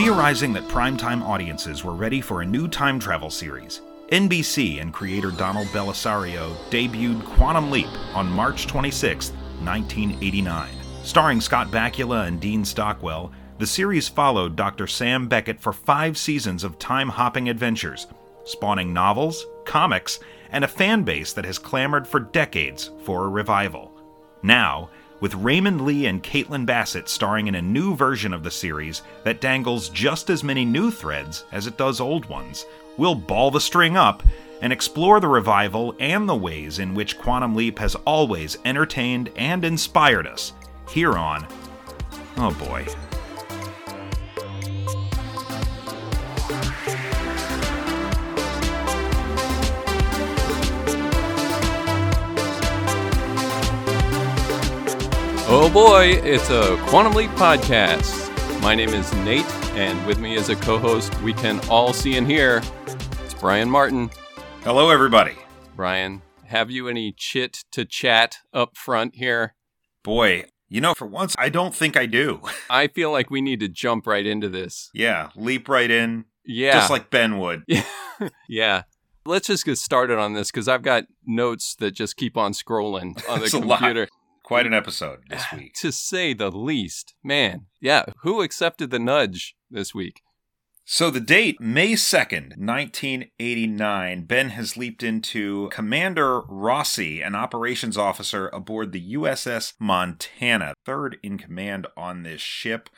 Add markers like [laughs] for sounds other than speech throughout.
Theorizing that primetime audiences were ready for a new time travel series, NBC and creator Donald Bellisario debuted Quantum Leap on March 26, 1989. Starring Scott Bakula and Dean Stockwell, the series followed Dr. Sam Beckett for five seasons of time hopping adventures, spawning novels, comics, and a fan base that has clamored for decades for a revival. Now, with Raymond Lee and Caitlin Bassett starring in a new version of the series that dangles just as many new threads as it does old ones, we'll ball the string up and explore the revival and the ways in which Quantum Leap has always entertained and inspired us here on. Oh boy. Oh boy, it's a Quantum Leap podcast. My name is Nate, and with me as a co host, we can all see and hear. It's Brian Martin. Hello, everybody. Brian, have you any chit to chat up front here? Boy, you know, for once, I don't think I do. [laughs] I feel like we need to jump right into this. yeah, leap right in, Yeah. just like Ben would. [laughs] yeah. Let's just get started on this because I've got notes that just keep on scrolling on the [laughs] It's a lot. computer. Quite an episode this ah, week. To say the least. Man, yeah. Who accepted the nudge this week? So the date, May 2nd, 1989, Ben has leaped into Commander Rossi, an operations officer aboard the USS Montana, third in command on this ship.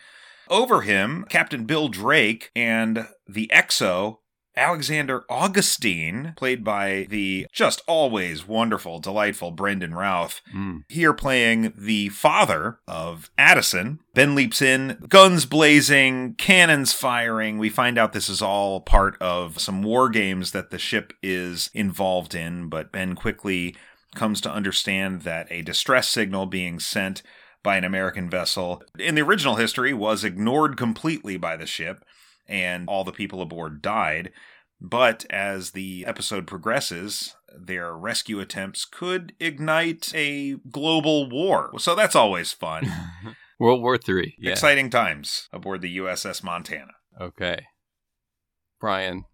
Over him, Captain Bill Drake and the XO, Alexander Augustine, played by the just always wonderful, delightful Brandon Routh, Mm. here playing the father of Addison. Ben leaps in, guns blazing, cannons firing. We find out this is all part of some war games that the ship is involved in, but Ben quickly comes to understand that a distress signal being sent by an American vessel in the original history was ignored completely by the ship, and all the people aboard died. But as the episode progresses, their rescue attempts could ignite a global war. So that's always fun. [laughs] World War Three. Yeah. Exciting times aboard the USS Montana. Okay. Brian,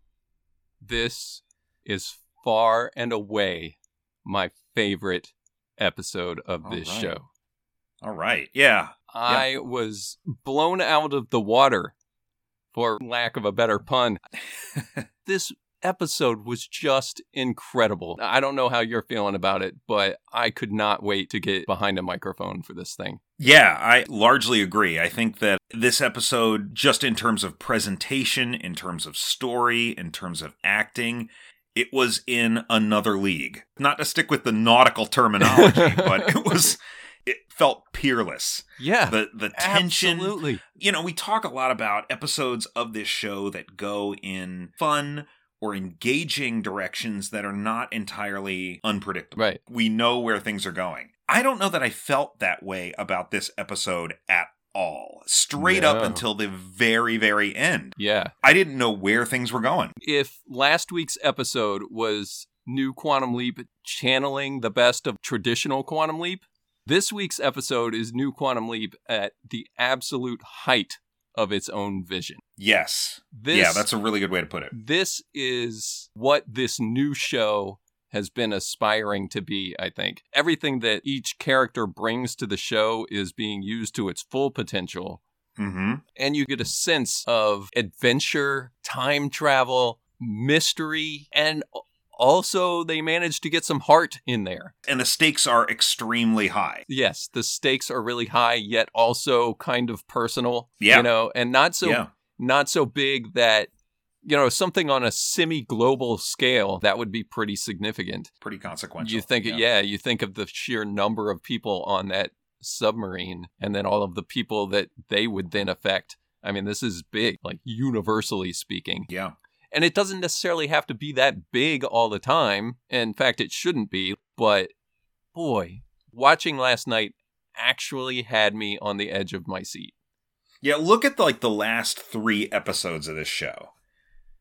this is far and away my favorite episode of All this right. show. All right. Yeah. I was blown out of the water, for lack of a better pun. [laughs] this episode was just incredible. I don't know how you're feeling about it, but I could not wait to get behind a microphone for this thing. Yeah, I largely agree. I think that this episode, just in terms of presentation, in terms of story, in terms of acting, it was in another league. Not to stick with the nautical terminology, [laughs] but it was. It felt peerless. Yeah. The the tension. Absolutely. You know, we talk a lot about episodes of this show that go in fun or engaging directions that are not entirely unpredictable. Right. We know where things are going. I don't know that I felt that way about this episode at all. Straight up until the very, very end. Yeah. I didn't know where things were going. if last week's episode was New Quantum Leap channeling the best of traditional Quantum Leap, this week's episode is New Quantum Leap at the absolute height of its own vision. Yes. This, yeah, that's a really good way to put it. this is what this new show has been aspiring to be, I think. Everything that each character brings to the show is being used to its full potential hmm and you get a sense of adventure, time travel, mystery, and also they managed to get some heart in there. And the stakes are extremely high. Yes, the stakes are really high, yet also kind of personal. Yeah. You know, and not so yeah. not so big that you know, something on a semi-global scale that would be pretty significant. Pretty consequential. You think, yeah. you think of the sheer number of people on that submarine, and then all of the people that they would then affect. I mean, this is big, like universally speaking. Yeah. And it doesn't necessarily have to be that big all the time. In fact, it shouldn't be. But boy, watching last night actually had me on the edge of my seat. Yeah, look at like the last three episodes of this show.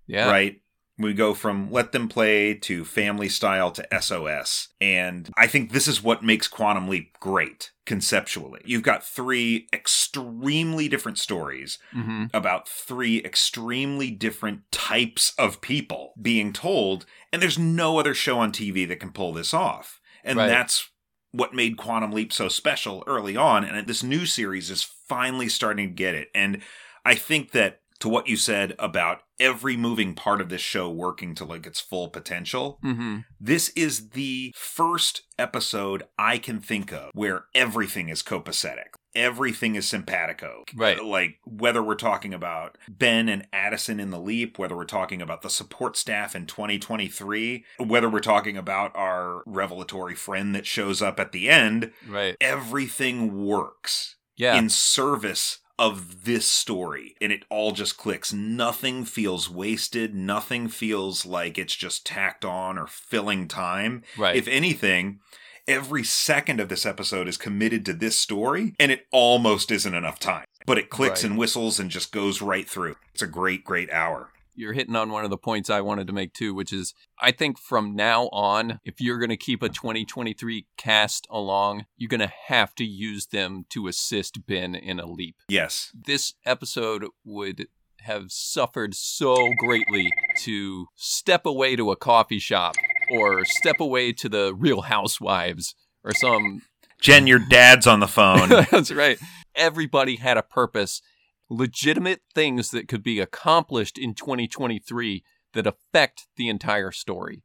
Yeah. Right? We go from let them play to family style to SOS. And I think this is what makes Quantum Leap great conceptually. You've got three extremely different stories hmm about three extremely different types of people being told, and there's no other show on TV that can pull this off. And Right. that's what made Quantum Leap so special early on. And this new series is finally starting to get it. And I think that to what you said about every moving part of this show working to like its full potential, hmm this is the first episode I can think of where everything is copacetic. Everything is simpatico. Right. Like whether we're talking about Ben and Addison in the leap, whether we're talking about the support staff in 2023, whether we're talking about our revelatory friend that shows up at the end, Right. everything works Yeah. in service of this story and it all just clicks. Nothing feels wasted. Nothing feels like it's just tacked on or filling time. Right. if anything every second of this episode is committed to this story and it almost isn't enough time. But it clicks Right. and whistles and just goes right through. It's a great great hour you're hitting on one of the points I wanted to make too, which is I think from now on, if you're going to keep a 2023 cast along, you're going to have to use them to assist Ben in a leap. yes This episode would have suffered so greatly to step away to a coffee shop or step away to the Real Housewives or some jen your dad's on the phone [laughs] That's right. Everybody had a purpose. Legitimate things that could be accomplished in 2023 that affect the entire story.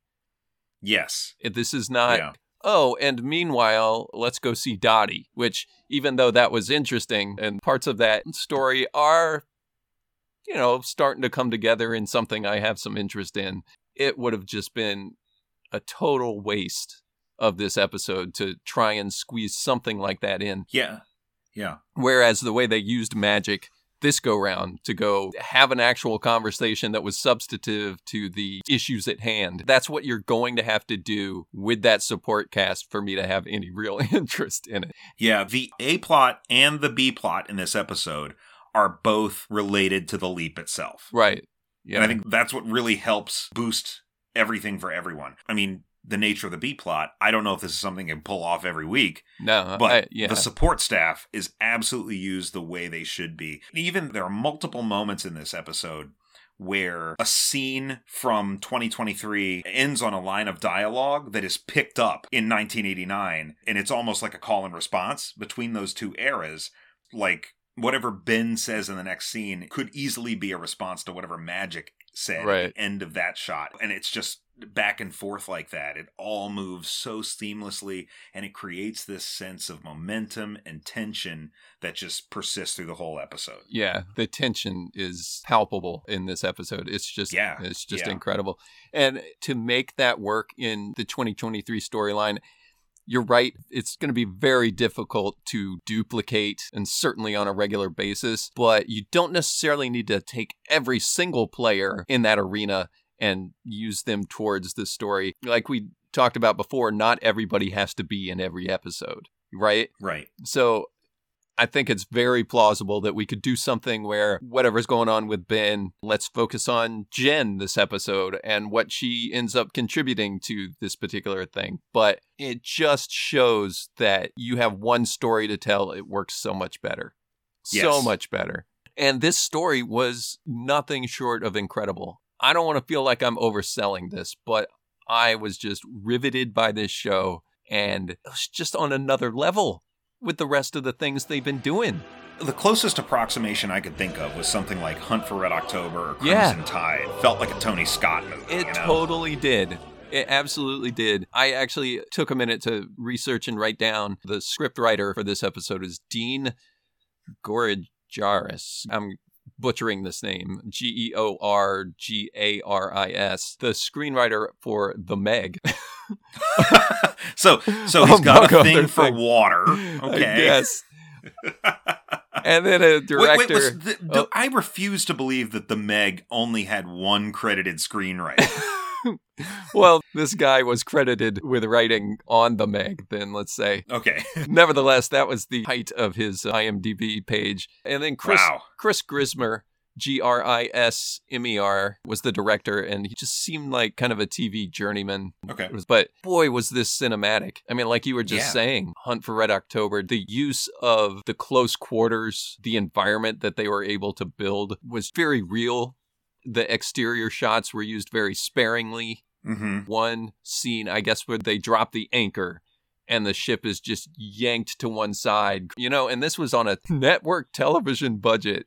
yes This is not, yeah oh, and meanwhile, let's go see Dottie, which, even though that was interesting and parts of that story are, you know, starting to come together in something I have some interest in, it would have just been a total waste of this episode to try and squeeze something like that in. yeah yeah Whereas the way they used Magic this go round to go have an actual conversation that was substantive to the issues at hand, that's what you're going to have to do with that support cast for me to have any real [laughs] interest in it. Yeah, the A plot and the B plot in this episode are both related to the leap itself. Right. Yeah. And I think that's what really helps boost everything for everyone. I mean, the nature of the B plot, I don't know if this is something you can pull off every week, no, but I- yeah. the support staff is absolutely used the way they should be. Even there are multiple moments in this episode where a scene from 2023 ends on a line of dialogue that is picked up in 1989 and it's almost like a call and response between those two eras like whatever Ben says in the next scene could easily be a response to whatever Magic said Right. at the end of that shot and it's just back and forth like that it all moves so seamlessly and it creates this sense of momentum and tension that just persists through the whole episode yeah, the tension is palpable in this episode. It's just Yeah, it's just yeah. incredible. And to make that work in the 2023 storyline, you're right. It's going to be very difficult to duplicate and certainly on a regular basis, but you don't necessarily need to take every single player in that arena and use them towards the story. Like we talked about before, not everybody has to be in every episode, right? right So I think it's very plausible that we could do something where whatever's going on with Ben, let's focus on Jen this episode and what she ends up contributing to this particular thing. But it just shows that you have one story to tell, it works so much better. So much better. And this story was nothing short of incredible. I don't want to feel like I'm overselling this, but I was just riveted by this show and it was just on another level with the rest of the things they've been doing. the closest approximation I could think of was something like Hunt for Red October or Yeah. Crimson Tide. Felt like a Tony Scott movie. It you know? totally did. It absolutely did. I actually took a minute to research and write down the script writer for this episode is Dean Georgaris. I'm butchering this name. G E O R G A R I S. The screenwriter for The Meg. [laughs] so so he's got a thing for things. water. Okay. guess. And then a [laughs] director. wait, was the, the- Oh. I refuse to believe that the Meg only had one credited screenwriter. [laughs] [laughs] well, this guy was credited with writing on the Meg, then let's say. Okay. [laughs] Nevertheless, that was the height of his IMDb page. And then Chris wow. Chris Grismer G R I S M E R was the director, and he just seemed like kind of a TV journeyman. Okay. But boy, was this cinematic. I mean, like you were just Yeah. saying, Hunt for Red October, the use of the close quarters, the environment that they were able to build was very real. The exterior shots were used very sparingly. Mm-hmm. One scene, I guess, where they drop the anchor and the ship is just yanked to one side, you know, and this was on a [laughs] network television budget.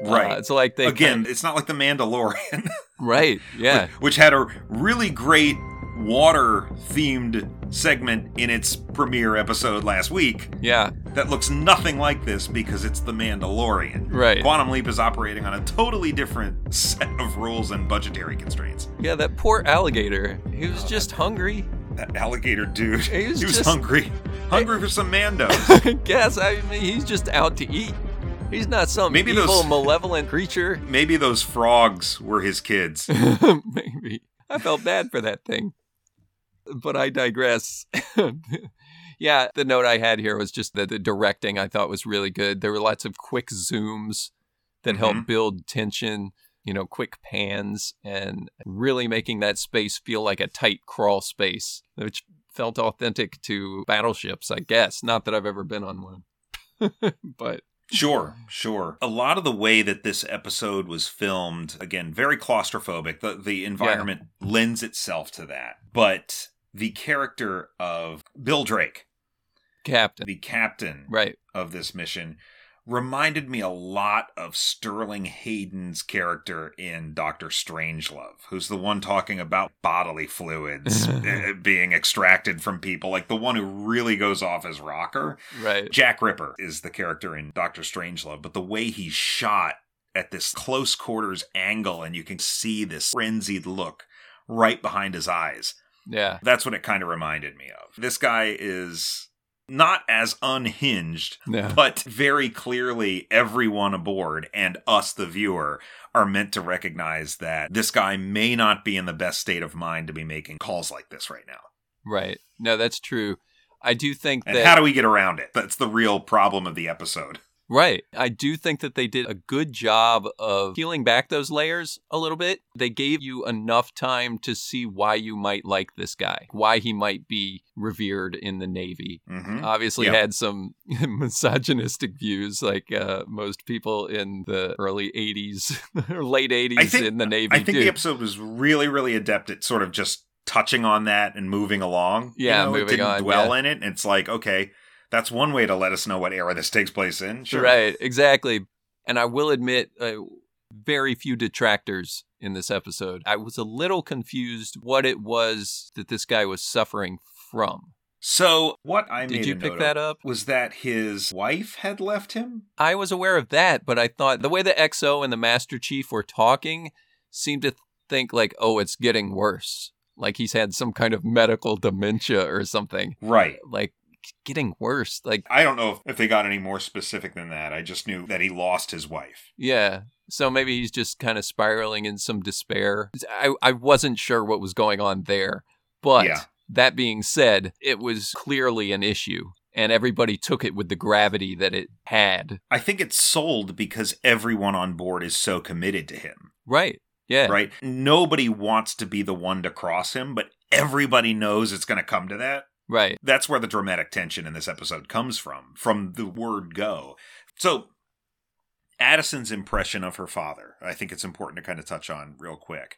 Right. Uh, it's like they Again, it's not like the Mandalorian, [laughs] right? Yeah, which had a really great water themed segment in its premiere episode last week yeah, that looks nothing like this because it's the Mandalorian. right. Quantum Leap is operating on a totally different set of rules and budgetary constraints. Yeah, that poor alligator. He was oh, just hungry. That alligator dude, He was [laughs] just- hungry, [laughs] hungry for some Mando. I [laughs] guess I mean he's just out to eat. He's not some Maybe evil, those- malevolent creature. Maybe those frogs were his kids. Maybe I felt bad for that thing, but I digress. [laughs] yeah, the note I had here was just that the directing I thought was really good. There were lots of quick zooms that Mhm. helped build tension. You know, quick pans and really making that space feel like a tight crawl space, which felt authentic to battleships, I guess. Not that I've ever been on one, [laughs] but Sure, sure. A lot of the way that this episode was filmed, again, very claustrophobic. The the environment lends itself to that. But the character of Bill Drake, Captain, the captain right? of this mission, reminded me a lot of Sterling Hayden's character in Doctor Strangelove, who's the one talking about bodily fluids [laughs] eh, being extracted from people, like the one who really goes off as rocker. Right. Jack Ripper is the character in Doctor Strangelove, but the way he's shot at this close quarters angle and you can see this frenzied look right behind his eyes. Yeah. That's what it kind of reminded me of. This guy is not as unhinged, Yeah. but very clearly everyone aboard and us, the viewer, are meant to recognize that this guy may not be in the best state of mind to be making calls like this right now. Right. No, that's true. I do think And that how do we get around it? That's the real problem of the episode. Right. I do think that they did a good job of peeling back those layers a little bit. They gave you enough time to see why you might like this guy, why he might be revered in the Navy. hmm Obviously, Yeah. had some [laughs] misogynistic views, like uh, most people in the early 80s [laughs] or late 80s think- in the Navy. I think do. the episode was really, really adept at sort of just touching on that and moving along. Yeah, you know, it didn't on, dwell yeah. in it. It's like, okay, that's one way to let us know what era this takes place in. Sure. Right, exactly. And I will admit, uh, very few detractors in this episode. I was a little confused what it was that this guy was suffering from. So what I Did you pick that up? was that his wife had left him. I was aware of that, but I thought the way the XO and the Master Chief were talking seemed to think like, oh, it's getting worse. Like he's had some kind of medical dementia or something. Right. Like getting worse. Like I don't know if, if they got any more specific than that. I just knew that he lost his wife. Yeah. So maybe he's just kind of spiraling in some despair. I, I wasn't sure what was going on there. But Yeah. that being said, it was clearly an issue. And everybody took it with the gravity that it had. I think it's sold because everyone on board is so committed to him. Right. Yeah. Right. Nobody wants to be the one to cross him, but everybody knows it's going to come to that. Right. That's where the dramatic tension in this episode comes from, from the word go. So, Addison's impression of her father, I think it's important to kind of touch on real quick,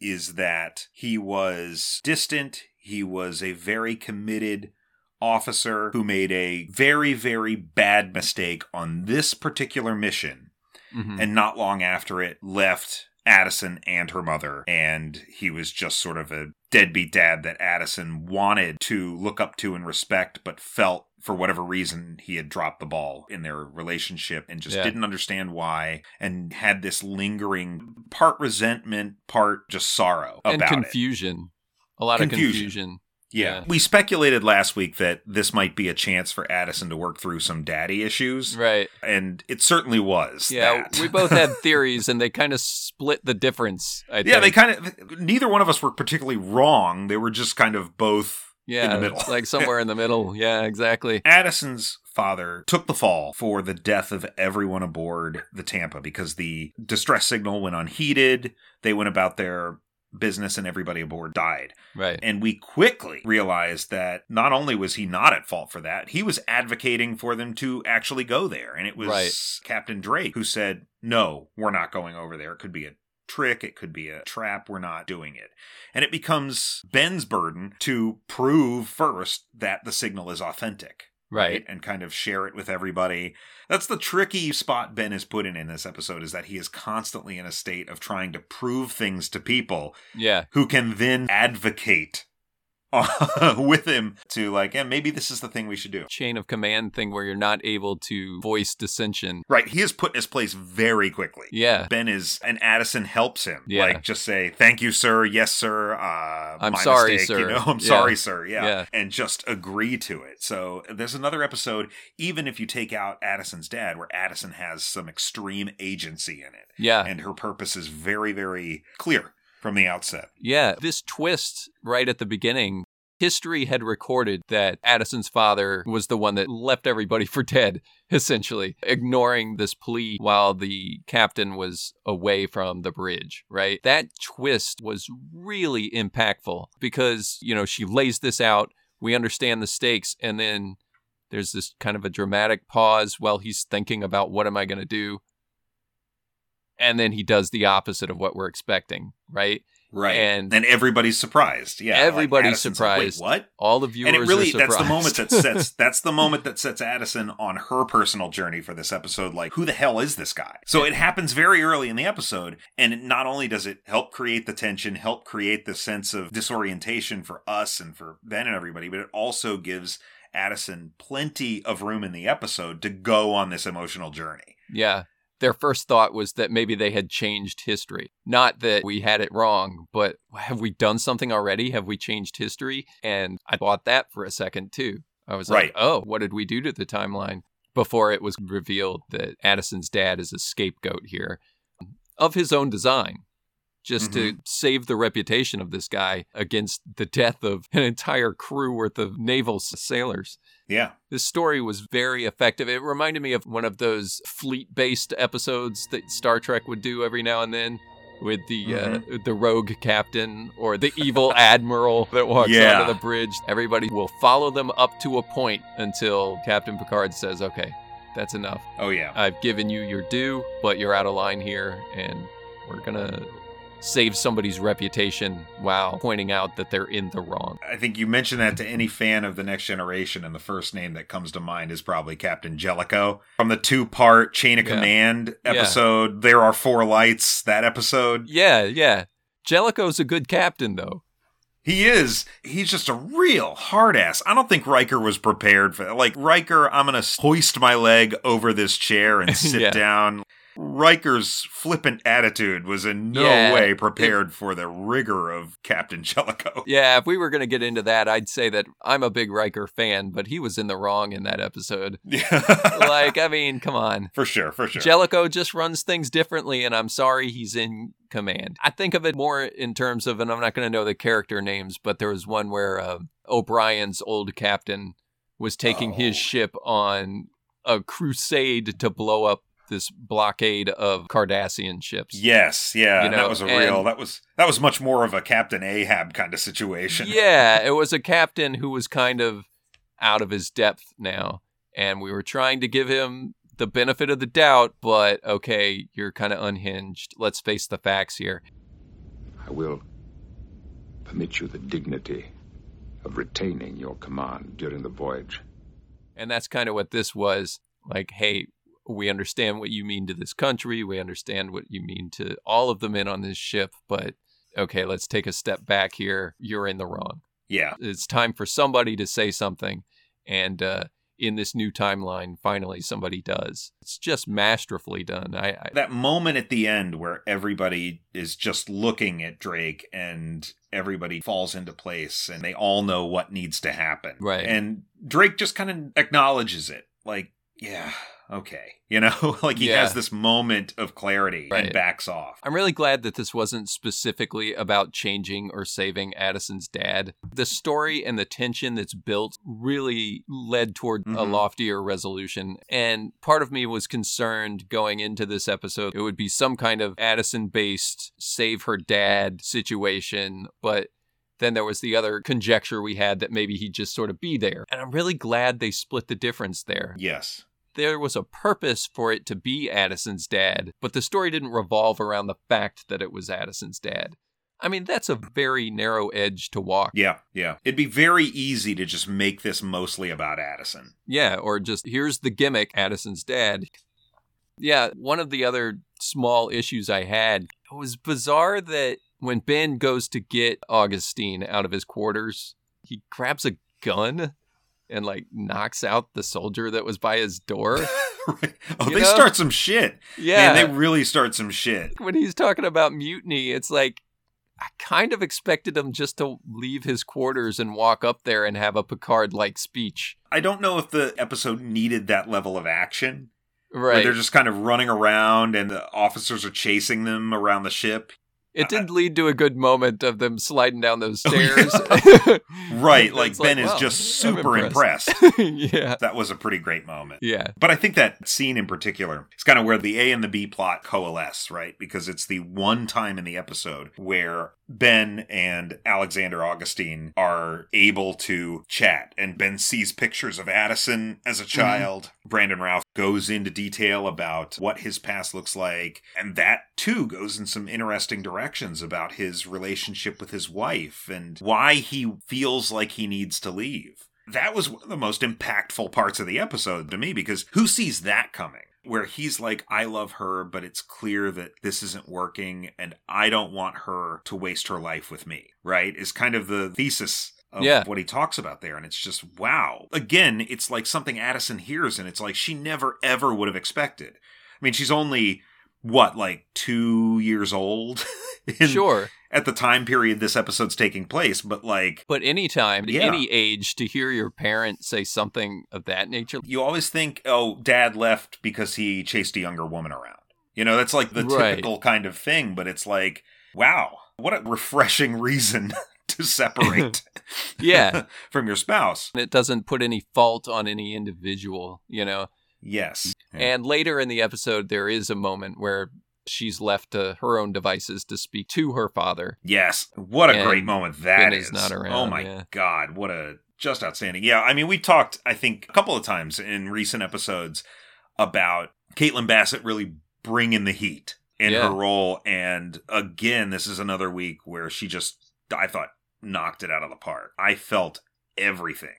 is that he was distant. He was a very committed officer who made a very, very bad mistake on this particular mission Mhm. and not long after it left Addison and her mother and he was just sort of a deadbeat dad that Addison wanted to look up to and respect but felt for whatever reason he had dropped the ball in their relationship and just Yeah. didn't understand why and had this lingering part resentment part just sorrow and about it. confusion. A lot Confusion. of confusion. Yeah. Yeah. We speculated last week that this might be a chance for Addison to work through some daddy issues Right. and it certainly was. Yeah. We both had [laughs] theories and they kind of split the difference. I Yeah, they kind of neither one of us were particularly wrong. They were just kind of both yeah, in the middle. like [laughs] somewhere in the middle. Yeah, exactly. Addison's father took the fall for the death of everyone aboard the Tampa because the distress signal went unheeded. They went about their business and everybody aboard died. Right. And we quickly realized that not only was he not at fault for that, he was advocating for them to actually go there. And it was Right. Captain Drake who said, No, we're not going over there. It could be a trick, it could be a trap. We're not doing it. And it becomes Ben's burden to prove first that the signal is authentic right. and kind of share it with everybody. That's the tricky spot Ben is put in in this episode is that he is constantly in a state of trying to prove things to people Yeah. who can then advocate [laughs] with him to like, yeah, maybe this is the thing we should do. Chain of command thing where you're not able to voice dissension. Right, he is put in his place very quickly. Yeah. Ben is, and Addison helps him. Yeah. Like, just say, thank you, sir. Yes, sir. Uh, I'm my sorry, mistake, sir. You know, [laughs] I'm Yeah. sorry, sir. Yeah. Yeah. And just agree to it. So there's another episode, even if you take out Addison's dad, where Addison has some extreme agency in it. Yeah. And her purpose is very, very clear from the outset. Yeah, this twist right at the beginning, history had recorded that Addison's father was the one that left everybody for dead, [laughs] essentially, ignoring this plea while the captain was away from the bridge, right? That twist was really impactful because, you know, she lays this out, we understand the stakes, and then there's this kind of a dramatic pause while he's thinking about what am I going to do? And then he does the opposite of what we're expecting, right? Right. And- and everybody's surprised. Yeah. like Everybody's like, surprised. what? All the viewers and it really that's the moment that sets [laughs] that's the moment that sets Addison on her personal journey for this episode like who the hell is this guy so it happens very early in the episode and not only does it help create the tension help create the sense of disorientation for us and for Ben and everybody but it also gives Addison plenty of room in the episode to go on this emotional journey yeah. Their first thought was that maybe they had changed history. Not that we had it wrong, but have we done something already? Have we changed history? And I bought that for a second too. I was Right. like, oh, what did we do to the timeline? Before it was revealed that Addison's dad is a scapegoat here of his own design, just to mm-hmm. save the reputation of this guy against the death of an entire crew worth of naval sailors. Yeah This story was very effective. It reminded me of one of those fleet based episodes that Star Trek would do every now and then with the uh, the rogue captain or the evil [laughs] admiral that walks Yeah. onto the bridge. Everybody will follow them up to a point until Captain Picard says, "Okay, that's enough. oh yeah I've given you your due, but you're out of line here and we're going to save somebody's reputation while pointing out that they're in the wrong." I think you mentioned that to any fan of the Next Generation, and the first name that comes to mind is probably Captain Jellicoe from the two-part Chain of Yeah. Command Yeah. episode. There are four lights. That episode, Yeah, yeah. Jellicoe's a good captain though. he is. He's just a real hard ass. I don't think Riker was prepared for that. Like Riker, I'm gonna hoist my leg over this chair and [laughs] sit Yeah. down. Riker's flippant attitude was in no Yeah, way prepared for the rigor of Captain Jellicoe. [laughs] Yeah, if we were going to get into that, I'd say that I'm a big Riker fan, but he was in the wrong in that episode. [laughs] Yeah, like, I mean, come on. for sure, for sure. Jellicoe just runs things differently, and I'm sorry he's in command. I think of it more in terms of, and I'm not going to know the character names, but there was one where uh, O'Brien's old captain was taking Oh. his ship on a crusade to blow up this blockade of Cardassian ships. Yes, yeah, You know, that was a and- real. That was that was much more of a Captain Ahab kind of situation. Yeah, [laughs] it was a captain who was kind of out of his depth now, and we were trying to give him the benefit of the doubt, but okay, you're kind of unhinged. Let's face the facts here. I will permit you the dignity of retaining your command during the voyage. And that's kind of what this was. Like, hey, we understand what you mean to this country. We understand what you mean to all of the men on this ship, but okay, let's take a step back here. You're in the wrong. yeah, It's time for somebody to say something. And uh, in this new timeline, finally somebody does. It's just masterfully done. I, I that moment at the end where everybody is just looking at Drake and everybody falls into place and they all know what needs to happen. Right. And Drake just kind of acknowledges it, like, yeah, okay. [laughs] You know, like he Yeah. has this moment of clarity Right. and backs off. I'm really glad that this wasn't specifically about changing or saving Addison's dad. The story and the tension that's built really led toward a Mhm. loftier resolution. And part of me was concerned going into this episode it would be some kind of Addison based save her dad situation, but then there was the other conjecture we had that maybe he'd just sort of be there. And I'm really glad they split the difference there Yes. There was a purpose for it to be Addison's dad, but the story didn't revolve around the fact that it was Addison's dad. I mean, that's a very narrow edge to walk. Yeah, yeah. It'd be very easy to just make this mostly about Addison. Yeah, or just here's the gimmick Addison's dad. Yeah, one of the other small issues I had it was bizarre that when Ben goes to get Augustine out of his quarters, he grabs a gun and like knocks out the soldier that was by his door. [laughs] Right. Oh, You they know? start some shit. Yeah. Man, they really start some shit. when he's talking about mutiny, it's like I kind of expected him just to leave his quarters and walk up there and have a Picard like speech. I don't know if the episode needed that level of action. Right. they're just kind of running around and the officers are chasing them around the ship. It did lead to a good moment of them sliding down those [laughs] Oh, stairs. [laughs] Right, like Ben is wow, just I'm super impressed. [laughs] yeah. that was a pretty great moment. Yeah. But I think that scene in particular is kind of where the A and the B plot coalesce, right? Because it's the one time in the episode where Ben and Alexander Augustine are able to chat, and Ben sees pictures of Addison as a mm-hmm. child. Brandon Routh goes into detail about what his past looks like, and that too goes in some interesting directions about his relationship with his wife and why he feels like he needs to leave that was one of the most impactful parts of the episode to me because who sees that coming? Where he's like, I love her, but it's clear that this isn't working and I don't want her to waste her life with me, right? Is kind of the thesis of Yeah. what he talks about there. And it's just, wow. Again, it's like something Addison hears and it's like she never ever would have expected. I mean, she's only, what, like two years old? [laughs] [laughs] in- Sure. At the time period this episode's taking place, but like, But anytime, Yeah. any age, to hear your parent say something of that nature, you always think, oh, dad left because he chased a younger woman around. You know, that's like the Right. typical kind of thing, but it's like, wow, what a refreshing [laughs] reason [laughs] to separate Yeah. from your spouse. it doesn't put any fault on any individual, you know? Yes. And later in the episode, there is a moment where she's left to her own devices to speak to her father. yes. What a And great moment that is. is not oh around, oh my yeah. God. What a just outstanding. Yeah. I mean, we talked, I think, a couple of times in recent episodes about Caitlin Bassett really bringing the heat in Yeah. her role. And again, this is another week where she just, I thought, knocked it out of the park. I felt everything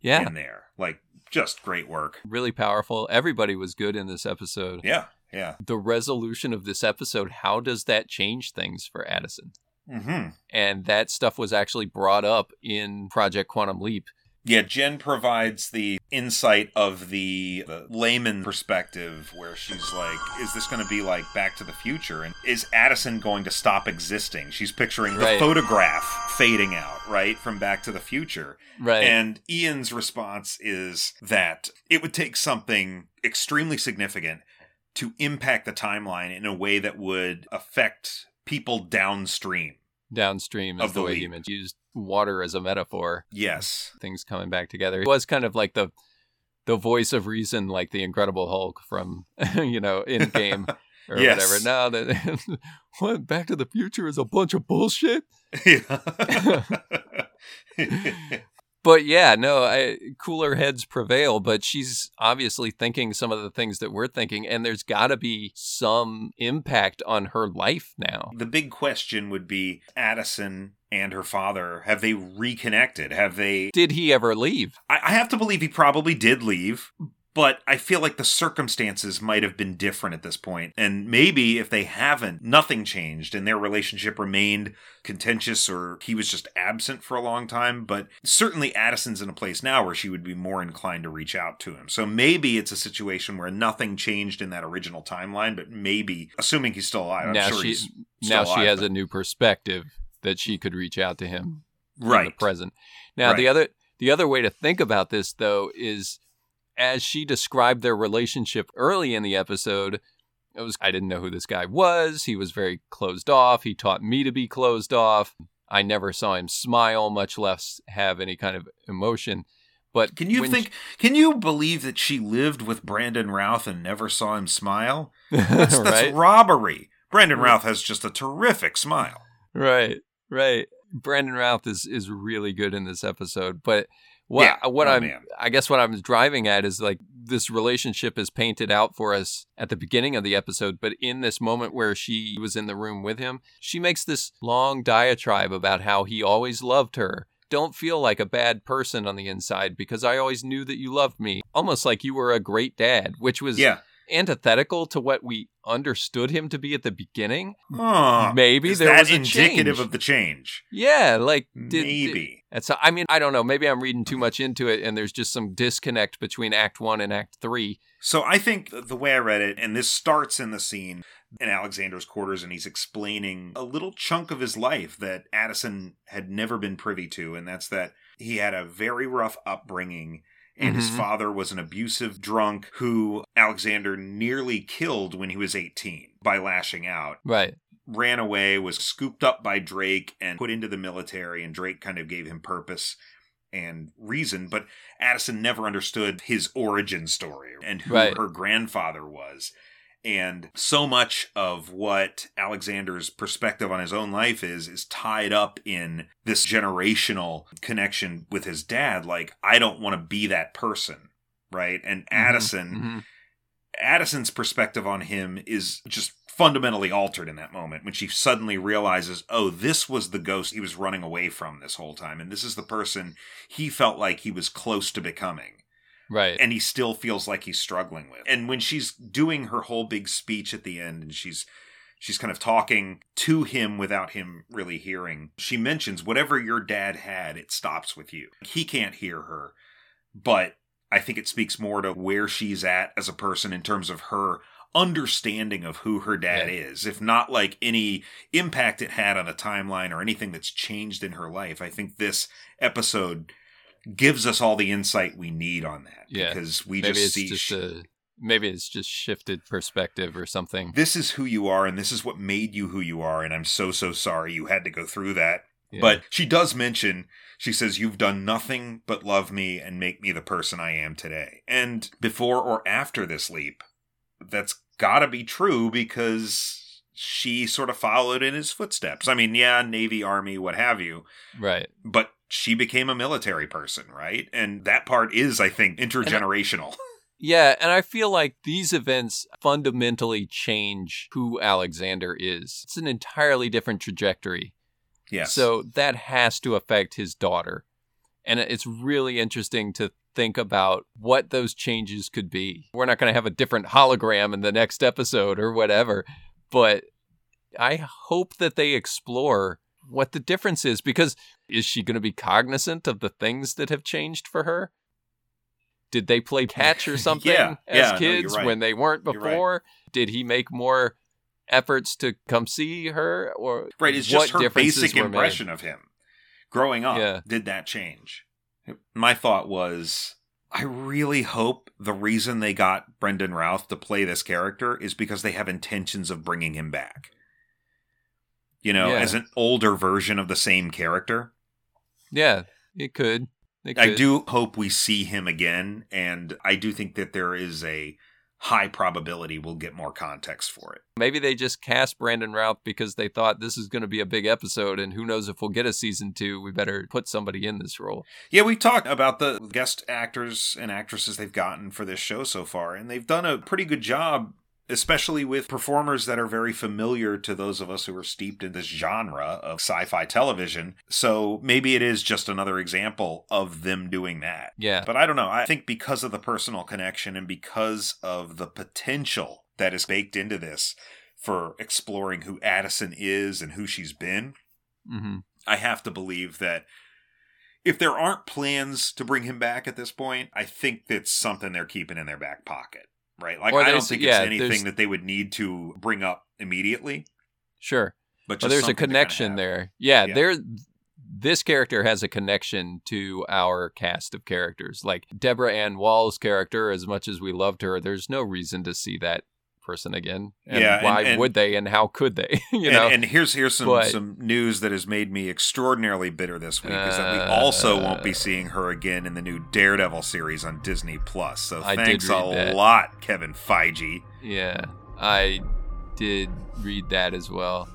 Yeah. in there. Like, just great work. Really powerful. Everybody was good in this episode. Yeah. Yeah. The resolution of this episode, how does that change things for Addison? hmm And that stuff was actually brought up in Project Quantum Leap. Yeah, Jen provides the insight of the, the layman perspective where she's like, is this going to be like Back to the Future? And is Addison going to stop existing? She's picturing the Right. photograph fading out, right, from Back to the Future. Right. And Ian's response is that it would take something extremely significant to impact the timeline in a way that would affect people downstream. Downstream is of the the way meant used water as a metaphor. Yes. Things coming back together. It was kind of like the the voice of reason, like the Incredible Hulk from [laughs] you know in game [laughs] or Yes. whatever. Now that [laughs] what Back to the Future is a bunch of bullshit. Yeah. But yeah, no, I, cooler heads prevail. But she's obviously thinking some of the things that we're thinking, and there's got to be some impact on her life now. the big question would be Addison and her father have they reconnected? Have they Did he ever leave? I, I have to believe he probably did leave, but I feel like the circumstances might have been different at this point. And maybe if they haven't, nothing changed and their relationship remained contentious or he was just absent for a long time. But certainly Addison's in a place now where she would be more inclined to reach out to him. So maybe it's a situation where nothing changed in that original timeline, but maybe, assuming he's still alive, I'm now sure she he's now still she has but- a new perspective that she could reach out to him in the right. present. Now the other the other way to think about this though is as she described their relationship early in the episode, it was I didn't know who this guy was. He was very closed off. He taught me to be closed off. I never saw him smile, much less have any kind of emotion. But can you think? Can you believe that she lived with Brandon Routh and never saw him smile? [laughs] That's, she- that's right? robbery. Brandon Right. Routh has just a terrific smile. Right, right. Brandon Routh is is really good in this episode, but what Yeah. what Oh, I'm man. I guess what I'm driving at is like this relationship is painted out for us at the beginning of the episode, but in this moment where she was in the room with him, she makes this long diatribe about how he always loved her. Don't feel like a bad person on the inside because I always knew that you loved me. Almost like you were a great dad, which was Yeah. antithetical to what we understood him to be at the beginning. Huh. Maybe Is there that was a indicative change. of the change? Yeah, like did, Maybe. And so, I mean, I don't know. Maybe I'm reading too much into it, and there's just some disconnect between Act One and Act Three. So I think the way I read it, and this starts in the scene in Alexander's quarters, and he's explaining a little chunk of his life that Addison had never been privy to, and that's that he had a very rough upbringing. And his Mhm. father was an abusive drunk who Alexander nearly killed when he was 18 by lashing out. Right. Ran away, was scooped up by Drake and put into the military, and Drake kind of gave him purpose and reason. But Addison never understood his origin story and who Right. her grandfather was. And so much of what Alexander's perspective on his own life is, is tied up in this generational connection with his dad. Like, I don't want to be that person. Right. And Addison, Mhm. Addison's perspective on him is just fundamentally altered in that moment when she suddenly realizes, oh, this was the ghost he was running away from this whole time. And this is the person he felt like he was close to becoming. Right. And he still feels like he's struggling with. And when she's doing her whole big speech at the end and she's she's kind of talking to him without him really hearing, she mentions whatever your dad had, it stops with you. He can't hear her, but I think it speaks more to where she's at as a person in terms of her understanding of who her dad Yeah. is, if not like any impact it had on a timeline or anything that's changed in her life. I think this episode gives us all the insight we need on that Yeah. because we maybe just it's see just a maybe it's just shifted perspective or something. this is who you are and this is what made you who you are and I'm so so sorry you had to go through that. Yeah. But she does mention, she says, You've done nothing but love me and make me the person I am today. And before or after this leap, that's gotta be true because she sort of followed in his footsteps. I mean, yeah, Navy, Army, what have you, right. but she became a military person, right? And that part is, I think, intergenerational. [laughs] Yeah, and I feel like these events fundamentally change who Alexander is. It's an entirely different trajectory. yes. So that has to affect his daughter. And it's really interesting to think about what those changes could be. We're not going to have a different hologram in the next episode or whatever, but I hope that they explore what the difference is because is she going to be cognizant of the things that have changed for her? Did they play catch or [laughs] something Yeah, as yeah, kids you're right. when they weren't You're right. before? Did he make more efforts to come see her or Right, it's just her basic were made? impression of him growing up. Yeah. Did that change? My thought was, I really hope the reason they got Brandon Routh to play this character is because they have intentions of bringing him back. You know, Yeah. as an older version of the same character. Yeah, it could. It I do hope we see him again, and I do think that there is a high probability we'll get more context for it. Maybe they just cast Brandon Routh because they thought this is going to be a big episode, and who knows if we'll get a season two. We better put somebody in this role. Yeah, we talked about the guest actors and actresses they've gotten for this show so far, and they've done a pretty good job, especially with performers that are very familiar to those of us who are steeped in this genre of sci fi television. So maybe it is just another example of them doing that. Yeah. But I don't know. I think because of the personal connection and because of the potential that is baked into this for exploring who Addison is and who she's been, hmm I have to believe that if there aren't plans to bring him back at this point, I think that's something they're keeping in their back pocket, right? Like I don't think yeah, it's anything that they would need to bring up immediately, Sure. but Well, there's a something to kinda connection there. Yeah, Yeah. there. this character has a connection to our cast of characters. Like Deborah Ann Woll's character, as much as we loved her, there's no reason to see that person again. And Yeah, why and- would they and how could they? [laughs] you know? and here's here's some But- some news that has made me extraordinarily bitter this week is that we uh, also won't be seeing her again in the new Daredevil series on Disney Plus. So I thanks a that. lot, Kevin Feige. Yeah, I did read that as well.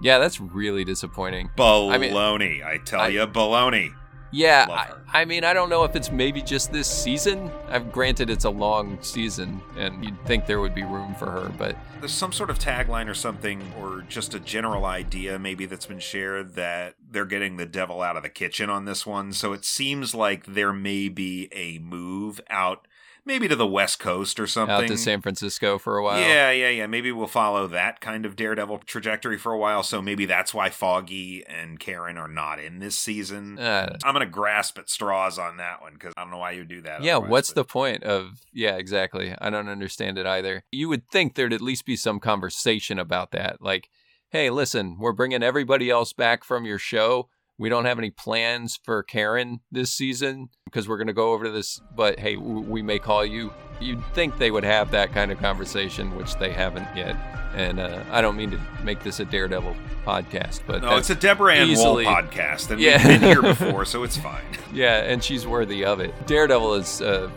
Yeah, that's really disappointing. Baloney, I, tell I- you, baloney. Yeah, I, I mean, I don't know if it's maybe just this season. I've granted it's a long season, and you'd think there would be room for her, but There's some sort of tagline or something, or just a general idea maybe that's been shared that they're getting the devil out of the kitchen on this one. So it seems like there may be a move out, maybe to the West Coast or something. out to San Francisco for a while. Yeah, yeah, yeah. Maybe we'll follow that kind of Daredevil trajectory for a while. So maybe that's why Foggy and Karen are not in this season. Uh, I'm gonna grasp at straws on that one because I don't know why you do that. yeah, what's but- the point of yeah, exactly. I don't understand it either. You would think there'd at least be some conversation about that. Like, hey, listen, we're bringing everybody else back from your show. We don't have any plans for Karen this season because we're going to go over to this, but hey, we may call you. You'd think they would have that kind of conversation, which they haven't yet. And uh, I don't mean to make this a Daredevil podcast, but No, it's a Deborah Ann easily- Woll podcast, and Yeah. we've been here [laughs] before, so it's fine. Yeah, and she's worthy of it. Daredevil is uh,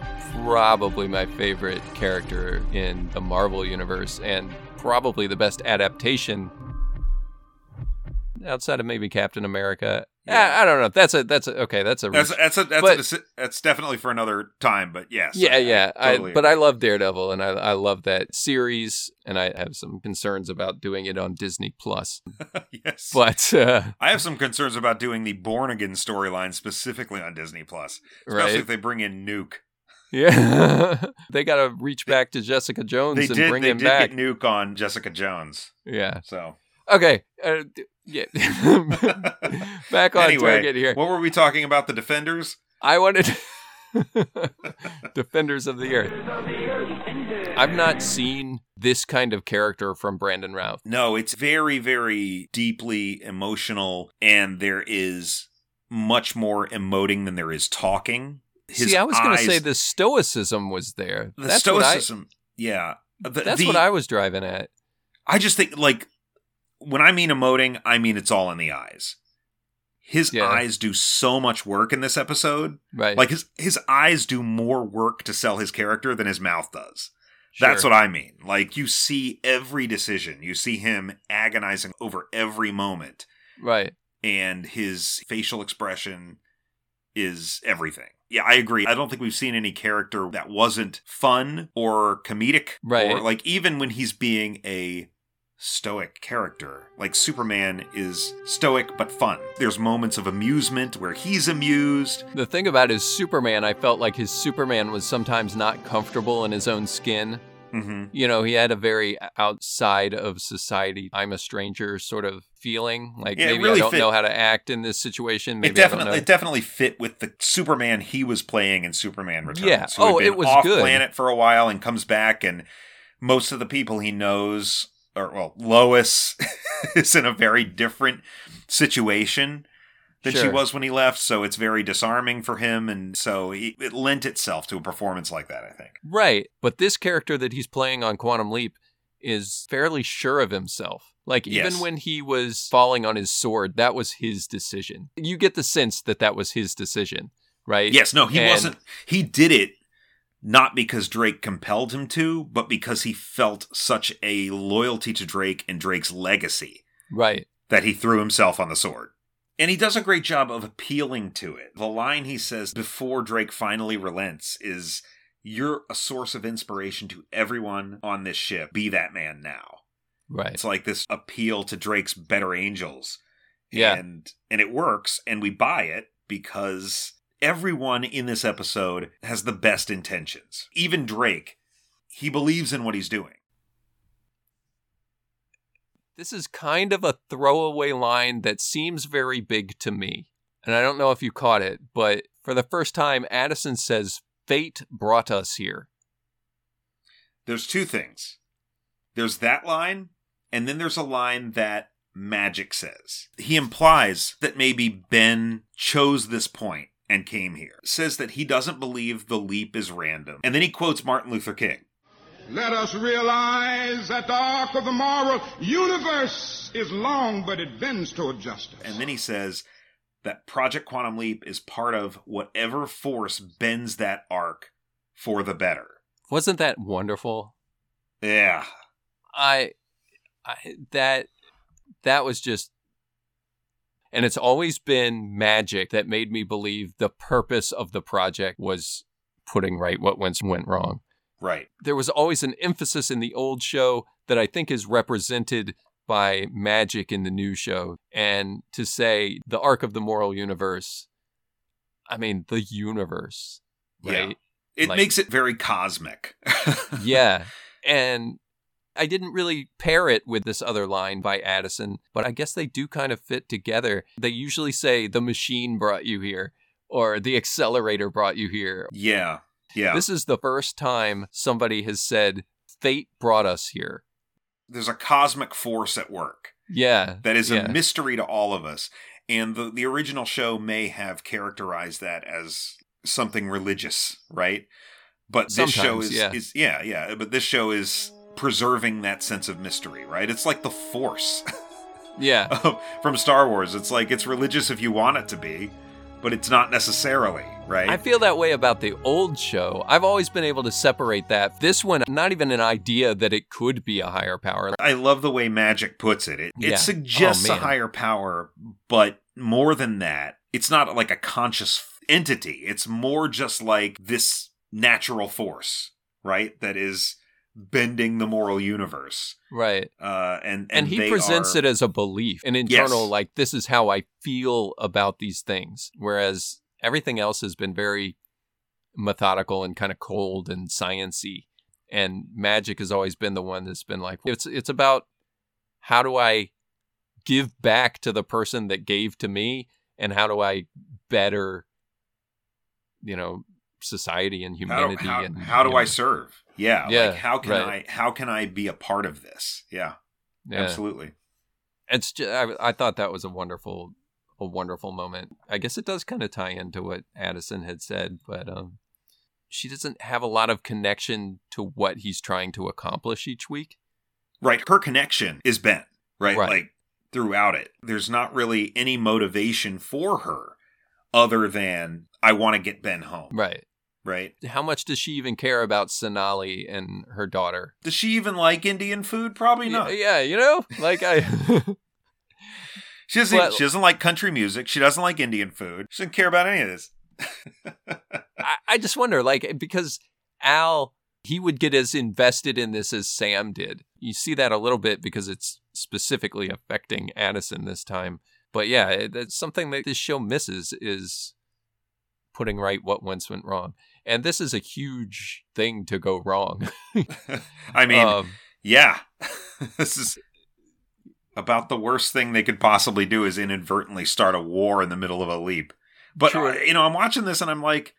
probably my favorite character in the Marvel universe, and probably the best adaptation outside of maybe Captain America. Yeah. I, I don't know. That's a that's a okay. That's a That's that's a, that's But- a that's definitely for another time. But yes, yeah, yeah. I, totally but I love Daredevil, and I I love that series, and I have some concerns about doing it on Disney Plus. [laughs] yes. But uh, I have some concerns about doing the Born Again storyline specifically on Disney Plus, especially right, if they bring in Nuke. yeah, [laughs] they got to reach back to Jessica Jones They and did bring they him did back. get Nuke on Jessica Jones, Yeah. so Okay. Uh, yeah. [laughs] Back on anyway, target here. what were we talking about? The Defenders. I wanted [laughs] Defenders of the Earth. I've not seen this kind of character from Brandon Routh. No, it's very, very deeply emotional, and there is much more emoting than there is talking. His See, I was going to say the stoicism was there. the that's stoicism. yeah, The- that's the- what I was driving at. I just think like when I mean emoting, I mean it's all in the eyes. His Yeah. eyes do so much work in this episode. Right. Like his his eyes do more work to sell his character than his mouth does. Sure. That's what I mean. Like you see every decision. You see him agonizing over every moment Right. and his facial expression is everything. Yeah, I agree. I don't think we've seen any character that wasn't fun or comedic. Right. Or like even when he's being a stoic character, like Superman is stoic but fun. There's moments of amusement where he's amused. The thing about his Superman, I felt like his Superman was sometimes not comfortable in his own skin. hmm you know, he had a very outside of society, I'm a stranger sort of feeling. Like Yeah, maybe really I don't fit- know how to act in this situation. Maybe It definitely, it definitely fit with the Superman he was playing in Superman Returns. Yeah. had Oh, it was off good. planet for a while and comes back, and most of the people he knows, or well, Lois [laughs] is in a very different situation than she was when he left. So it's very disarming for him, and so he, it lent itself to a performance like that. I think. Right. But this character that he's playing on Quantum Leap is fairly sure of himself. Like even Yes. when he was falling on his sword, that was his decision. You get the sense that that was his decision, right? Yes, no, he And- wasn't. He did it not because Drake compelled him to, but because he felt such a loyalty to Drake and Drake's legacy Right. that he threw himself on the sword. And he does a great job of appealing to it. The line he says before Drake finally relents is You're a source of inspiration to everyone on this ship. Be that man now. Right. It's like this appeal to Drake's better angels. Yeah. And and it works and we buy it because everyone in this episode has the best intentions. Even Drake, he believes in what he's doing. This is kind of a throwaway line that seems very big to me. And I don't know if you caught it, but for the first time, Addison says, Fate brought us here. There's two things. There's that line and then there's a line that Magic says. He implies that maybe Ben chose this point and came here. Says that he doesn't believe the leap is random. And then he quotes Martin Luther King. Let us realize that the arc of the moral universe is long, but it bends toward justice. And then he says that Project Quantum Leap is part of whatever force bends that arc for the better. Wasn't that wonderful? Yeah. I, I that that was just and it's always been magic that made me believe the purpose of the project was putting right what went went wrong. Right. There was always an emphasis in the old show that I think is represented by magic in the new show. And to say the arc of the moral universe, I mean, the universe, right? Yeah. It Like- makes it very cosmic. [laughs] yeah. And I didn't really pair it with this other line by Addison, but I guess they do kind of fit together. They usually say the machine brought you here or the accelerator brought you here. Yeah. Yeah. This is the first time somebody has said fate brought us here. There's a cosmic force at work Yeah. that is yeah. a mystery to all of us. And the, the original show may have characterized that as something religious, right? But this show is yeah. is yeah, yeah. But this show is preserving that sense of mystery, right? It's like the force [laughs] Yeah. [laughs] from Star Wars. It's like it's religious if you want it to be, but it's not necessarily, right? I feel that way about the old show. I've always been able to separate that. This one, not even an idea that it could be a higher power. I love the way Magic puts it. It, Yeah. it suggests Oh, a higher power, but more than that, it's not like a conscious entity. It's more just like this natural force, right? That is bending the moral universe. Right. Uh, and, and And, he presents are- it as a belief, an internal, Yes. like, this is how I feel about these things. Whereas everything else has been very methodical and kind of cold and sciency. And magic has always been the one that's been like, it's it's about how do I give back to the person that gave to me and how do I better, you know, society and humanity how, and how do you I serve? Yeah, Yeah, like how can right. I how can I be a part of this? Yeah, yeah. absolutely. it's just, I, I thought that was a wonderful a wonderful moment i guess it does kind of tie into what addison had said but um she doesn't have a lot of connection to what he's trying to accomplish each week Right. Her connection is Ben, right? Right. Like throughout it. There's not really any motivation for her other than I want to get Ben home, right right? how much does she even care about sonali and her daughter Does she even like Indian food? Probably not. yeah you know like i [laughs] She doesn't But- she doesn't like country music. She doesn't like Indian food. She doesn't care about any of this. I, I just wonder, like, because Al, he would get as invested in this as Sam did. You see that a little bit because it's specifically affecting Addison this time. But yeah, it's something that this show misses is putting right what once went wrong. And this is a huge thing to go wrong. [laughs] [laughs] I mean, um, yeah. [laughs] this is about the worst thing they could possibly do is inadvertently start a war in the middle of a leap. But uh, you know, I'm watching this and I'm like,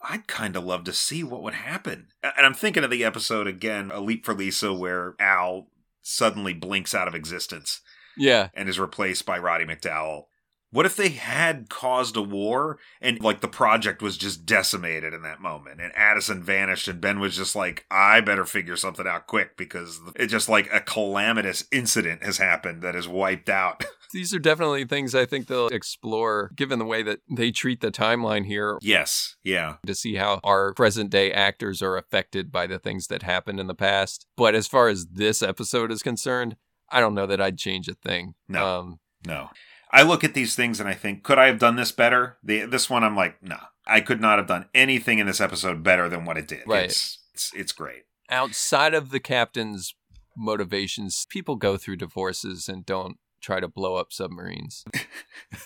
I'd kind of love to see what would happen. And I'm thinking of the episode again, A Leap for Lisa, where Al suddenly blinks out of existence yeah, and is replaced by Roddy McDowall. What if they had caused a war and like the project was just decimated in that moment and Addison vanished and Ben was just like, I better figure something out quick because it's just like a calamitous incident has happened that has wiped out. [laughs] these are definitely things I think they'll explore given the way that they treat the timeline here yes. Yeah. to see how our present day actors are affected by the things that happened in the past. But as far as this episode is concerned, I don't know that I'd change a thing. No. Um, No. I look at these things and I think, could I have done this better? The this one I'm like, nah. I could not have done anything in this episode better than what it did. Right. It's it's, it's great. outside of the captain's motivations, people go through divorces and don't try to blow up submarines.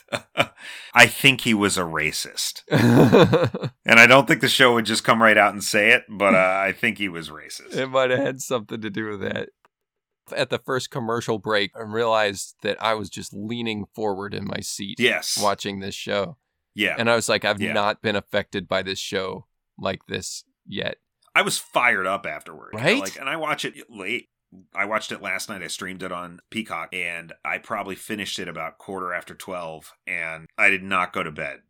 [laughs] I think he was a racist. [laughs] And I don't think the show would just come right out and say it, but [laughs] uh, I think he was racist. it might have had something to do with that. At the first commercial break, and realized that I was just leaning forward in my seat Yes. watching this show. Yeah. And I was like, I've Yeah. not been affected by this show like this yet. I was fired up afterward. you know, Right? Like, and I watch it late. I watched it last night. I streamed it on Peacock, and I probably finished it about quarter after twelve, and I did not go to bed.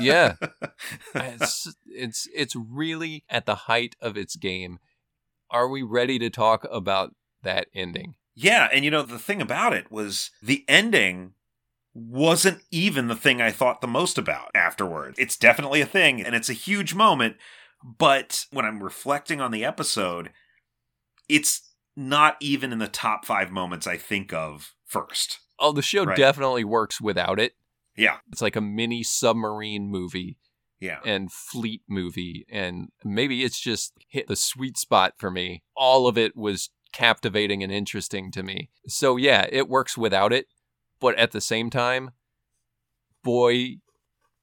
yeah, [laughs] it's it's it's really at the height of its game. Are we ready to talk about that ending? Yeah, and you know the thing about it was the ending wasn't even the thing I thought the most about afterward. It's definitely a thing and it's a huge moment, but when I'm reflecting on the episode, it's not even in the top 5 moments I think of first. Oh, the show Right. definitely works without it. Yeah. It's like a mini submarine movie Yeah. and fleet movie and maybe it's just hit the sweet spot for me. All of it was captivating and interesting to me. So yeah, it works without it, but at the same time, boy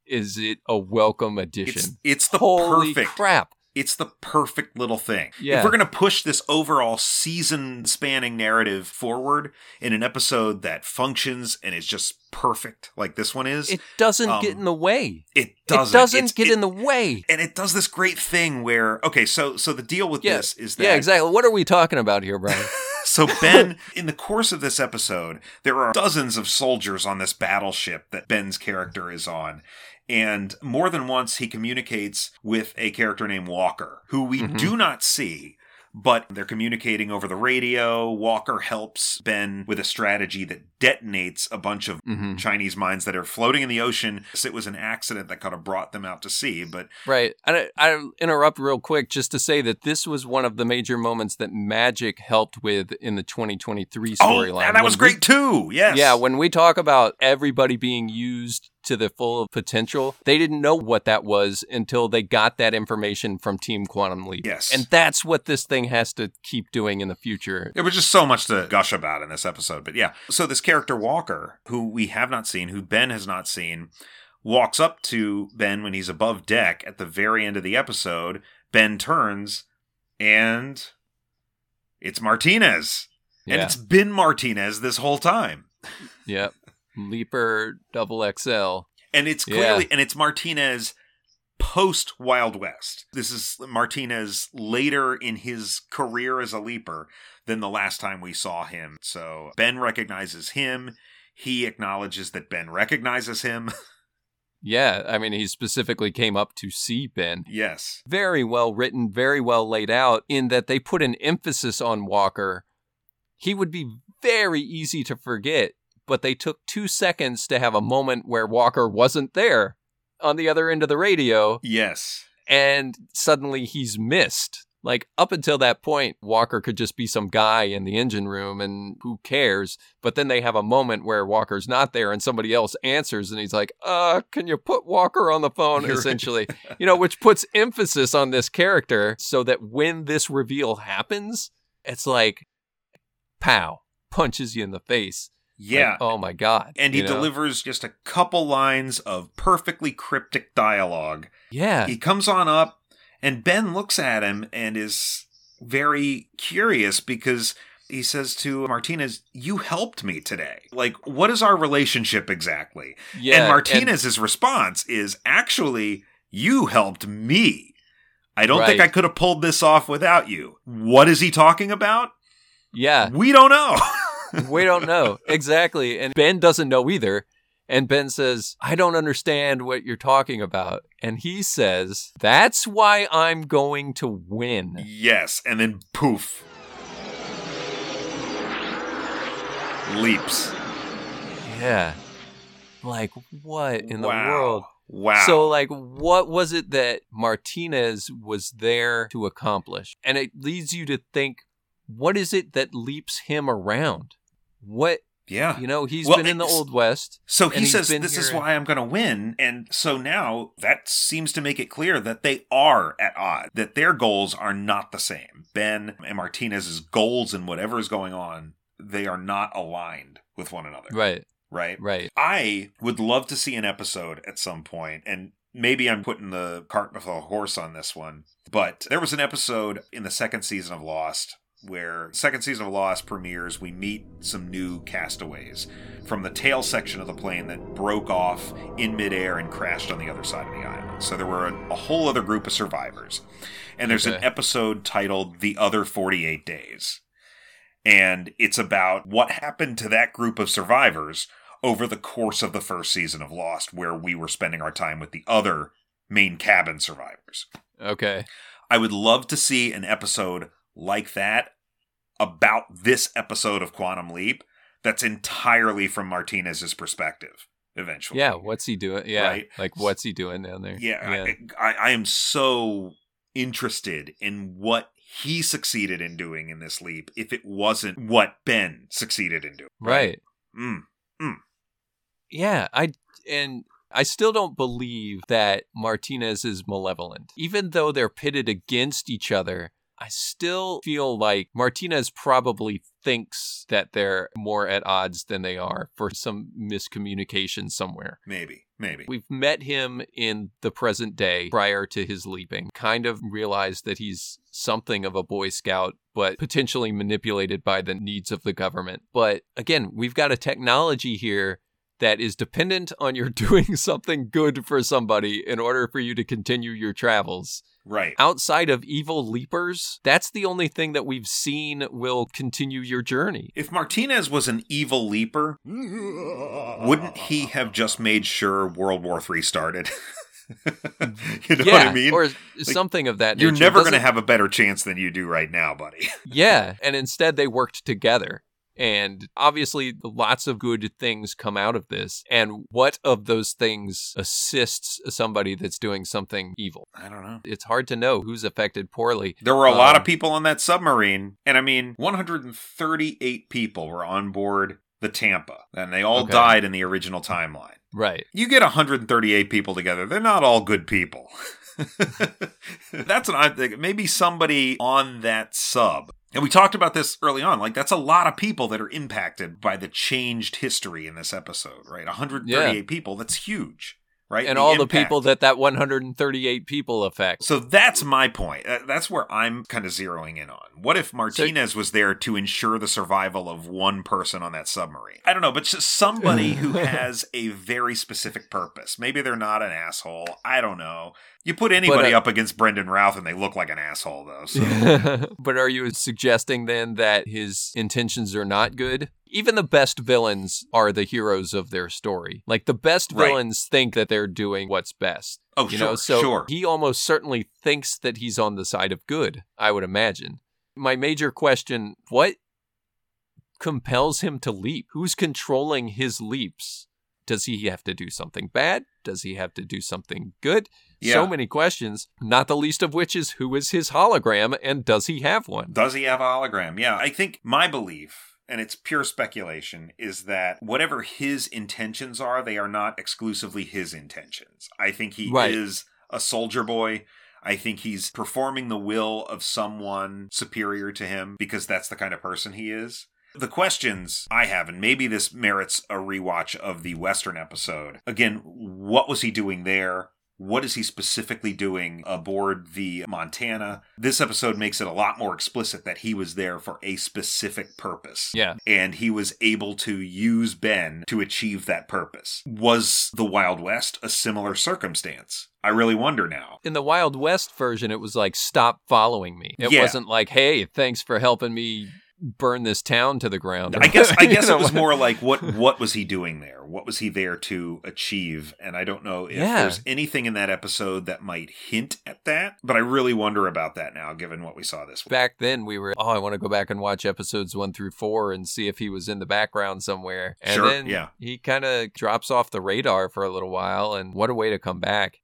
is it a welcome addition. It's it's the Holy perfect crap. It's the perfect little thing. Yeah. If we're going to push this overall season spanning narrative forward in an episode that functions and is just perfect like this one is, It doesn't Um, get in the way. it doesn't It doesn't It's- get it- in the way. and it does this great thing where okay, so so the deal with Yeah. this is that Yeah, exactly. What are we talking about here, Brian? [laughs] So Ben, [laughs] in the course of this episode, there are dozens of soldiers on this battleship that Ben's character is on. And more than once, he communicates with a character named Walker, who we Mhm. do not see, but they're communicating over the radio. Walker helps Ben with a strategy that detonates a bunch of hmm Chinese mines that are floating in the ocean. It was an accident that kind of brought them out to sea, but Right. I, I interrupt real quick just to say that this was one of the major moments that Magic helped with in the 2023 storyline. oh, and that was When we- great too. Yes, Yeah, when we talk about everybody being used to the full potential, they didn't know what that was until they got that information from Team Quantum Leap. Yes. And that's what this thing has to keep doing in the future. There was just so much to gush about in this episode. But yeah, so this character Walker, who we have not seen, who Ben has not seen, walks up to Ben when he's above deck at the very end of the episode. Ben turns and it's Martinez. And Yeah. it's been Martinez this whole time. Yep. Leaper double XL. And it's Yeah. clearly, and it's Martinez post Wild West. This is Martinez later in his career as a leaper than the last time we saw him. So Ben recognizes him. He acknowledges that Ben recognizes him. [laughs] Yeah, I mean, he specifically came up to see Ben. yes. very well written, very well laid out, in that they put an emphasis on Walker. He would be very easy to forget, but they took two seconds to have a moment where Walker wasn't there on the other end of the radio, Yes. and suddenly he's missed. Like, up until that point, Walker could just be some guy in the engine room, and who cares? But then they have a moment where Walker's not there, and somebody else answers, and he's like, uh, can you put Walker on the phone? You're right. essentially you know, which puts emphasis on this character so that when this reveal happens, it's like, pow, punches you in the face. Like, Yeah. oh my God. and he know? delivers just a couple lines of perfectly cryptic dialogue. Yeah. He comes on up, and Ben looks at him and is very curious because he says to Martinez, You helped me today. Like, what is our relationship exactly? yeah. and Martinez's response is actually, You helped me. I don't think I could have pulled this off without you. What is he talking about? yeah. We don't know. [laughs] we don't know. Exactly. And Ben doesn't know either. And Ben says, I don't understand what you're talking about. And he says, That's why I'm going to win. yes. And then poof. Leaps. Yeah. Like, what in the world? Wow. So, like, what was it that Martinez was there to accomplish? And it leads you to think, what is it that leaps him around? What, yeah. you know, he's Well, been in the Old West. So he says, This is why I'm going to win. And so now that seems to make it clear that they are at odds, that their goals are not the same. Ben and Martinez's goals and whatever is going on, they are not aligned with one another. Right, Right. right. I would love to see an episode at some point, and maybe I'm putting the cart before the horse on this one, but there was an episode in the second season of Lost where second season of Lost premieres, we meet some new castaways from the tail section of the plane that broke off in midair and crashed on the other side of the island. So there were a, a whole other group of survivors. And there's an episode titled The Other 48 Days. And it's about what happened to that group of survivors over the course of the first season of Lost, where we were spending our time with the other main cabin survivors. Okay. I would love to see an episode like that about this episode of Quantum Leap that's entirely from Martinez's perspective eventually. Yeah, what's he doing? Yeah, Right. like what's he doing down there? Yeah, I, I, I am so interested in what he succeeded in doing in this leap if it wasn't what Ben succeeded in doing. right. Mm. Mm. Yeah, I and I still don't believe that Martinez is malevolent. Even though they're pitted against each other, I still feel like Martinez probably thinks that they're more at odds than they are for some miscommunication somewhere. Maybe, maybe. We've met him in the present day prior to his leaping, kind of realized that he's something of a Boy Scout, but potentially manipulated by the needs of the government. But again, we've got a technology here that is dependent on your [laughs] doing something good for somebody in order for you to continue your travels. Right. Outside of evil leapers, that's the only thing that we've seen will continue your journey. If Martinez was an evil leaper, wouldn't he have just made sure World War III started? [laughs] you know yeah, what I mean? or something of that nature. You're never going to have a better chance than you do right now, buddy. [laughs] Yeah, and instead they worked together. And obviously, lots of good things come out of this. And what of those things assists somebody that's doing something evil? I don't know. It's hard to know who's affected poorly. There were a lot Um, of people on that submarine, and I mean, 138 people were on board the Tampa, and they all Okay. died in the original timeline. Right. You get 138 people together, they're not all good people. [laughs] [laughs] that's what I think. Maybe somebody on that sub. And we talked about this early on. Like, that's a lot of people that are impacted by the changed history in this episode, right? 138 people. That's huge, right? And all the people that that 138 people affect. So that's my point. That's where I'm kind of zeroing in on. What if Martinez was there to ensure the survival of one person on that submarine? I don't know, but just somebody who [laughs] has a very specific purpose. Maybe they're not an asshole. I don't know. You put anybody uh, up against Brandon Routh and they look like an asshole, though. So. [laughs] but are you suggesting then that his intentions are not good? Even the best villains are the heroes of their story. Like the best Right. villains think that they're doing what's best. Oh, you sure, know, so sure. he almost certainly thinks that he's on the side of good, I would imagine. My major question, what compels him to leap? Who's controlling his leaps? Does he have to do something bad? Does he have to do something good? So many questions, not the least of which is who is his hologram and does he have one? Does he have a hologram? Yeah. I think my belief, and it's pure speculation, is that whatever his intentions are, they are not exclusively his intentions. I think he Right. is a soldier boy. I think he's performing the will of someone superior to him because that's the kind of person he is. The questions I have, and maybe this merits a rewatch of the Western episode. Again, what was he doing there? What is he specifically doing aboard the Montana? This episode makes it a lot more explicit that he was there for a specific purpose. Yeah. And he was able to use Ben to achieve that purpose. Was the Wild West a similar circumstance? I really wonder now. In the Wild West version, it was like, stop following me. It Yeah. wasn't like, hey, thanks for helping me burn this town to the ground. I guess I [laughs] guess it was more like what what was he doing there? What was he there to achieve? And I don't know if Yeah. there's anything in that episode that might hint at that, but I really wonder about that now given what we saw this week. back then we were oh i want to go back and watch episodes one through four and see if he was in the background somewhere and Sure, then yeah. he kind of drops off the radar for a little while and what a way to come back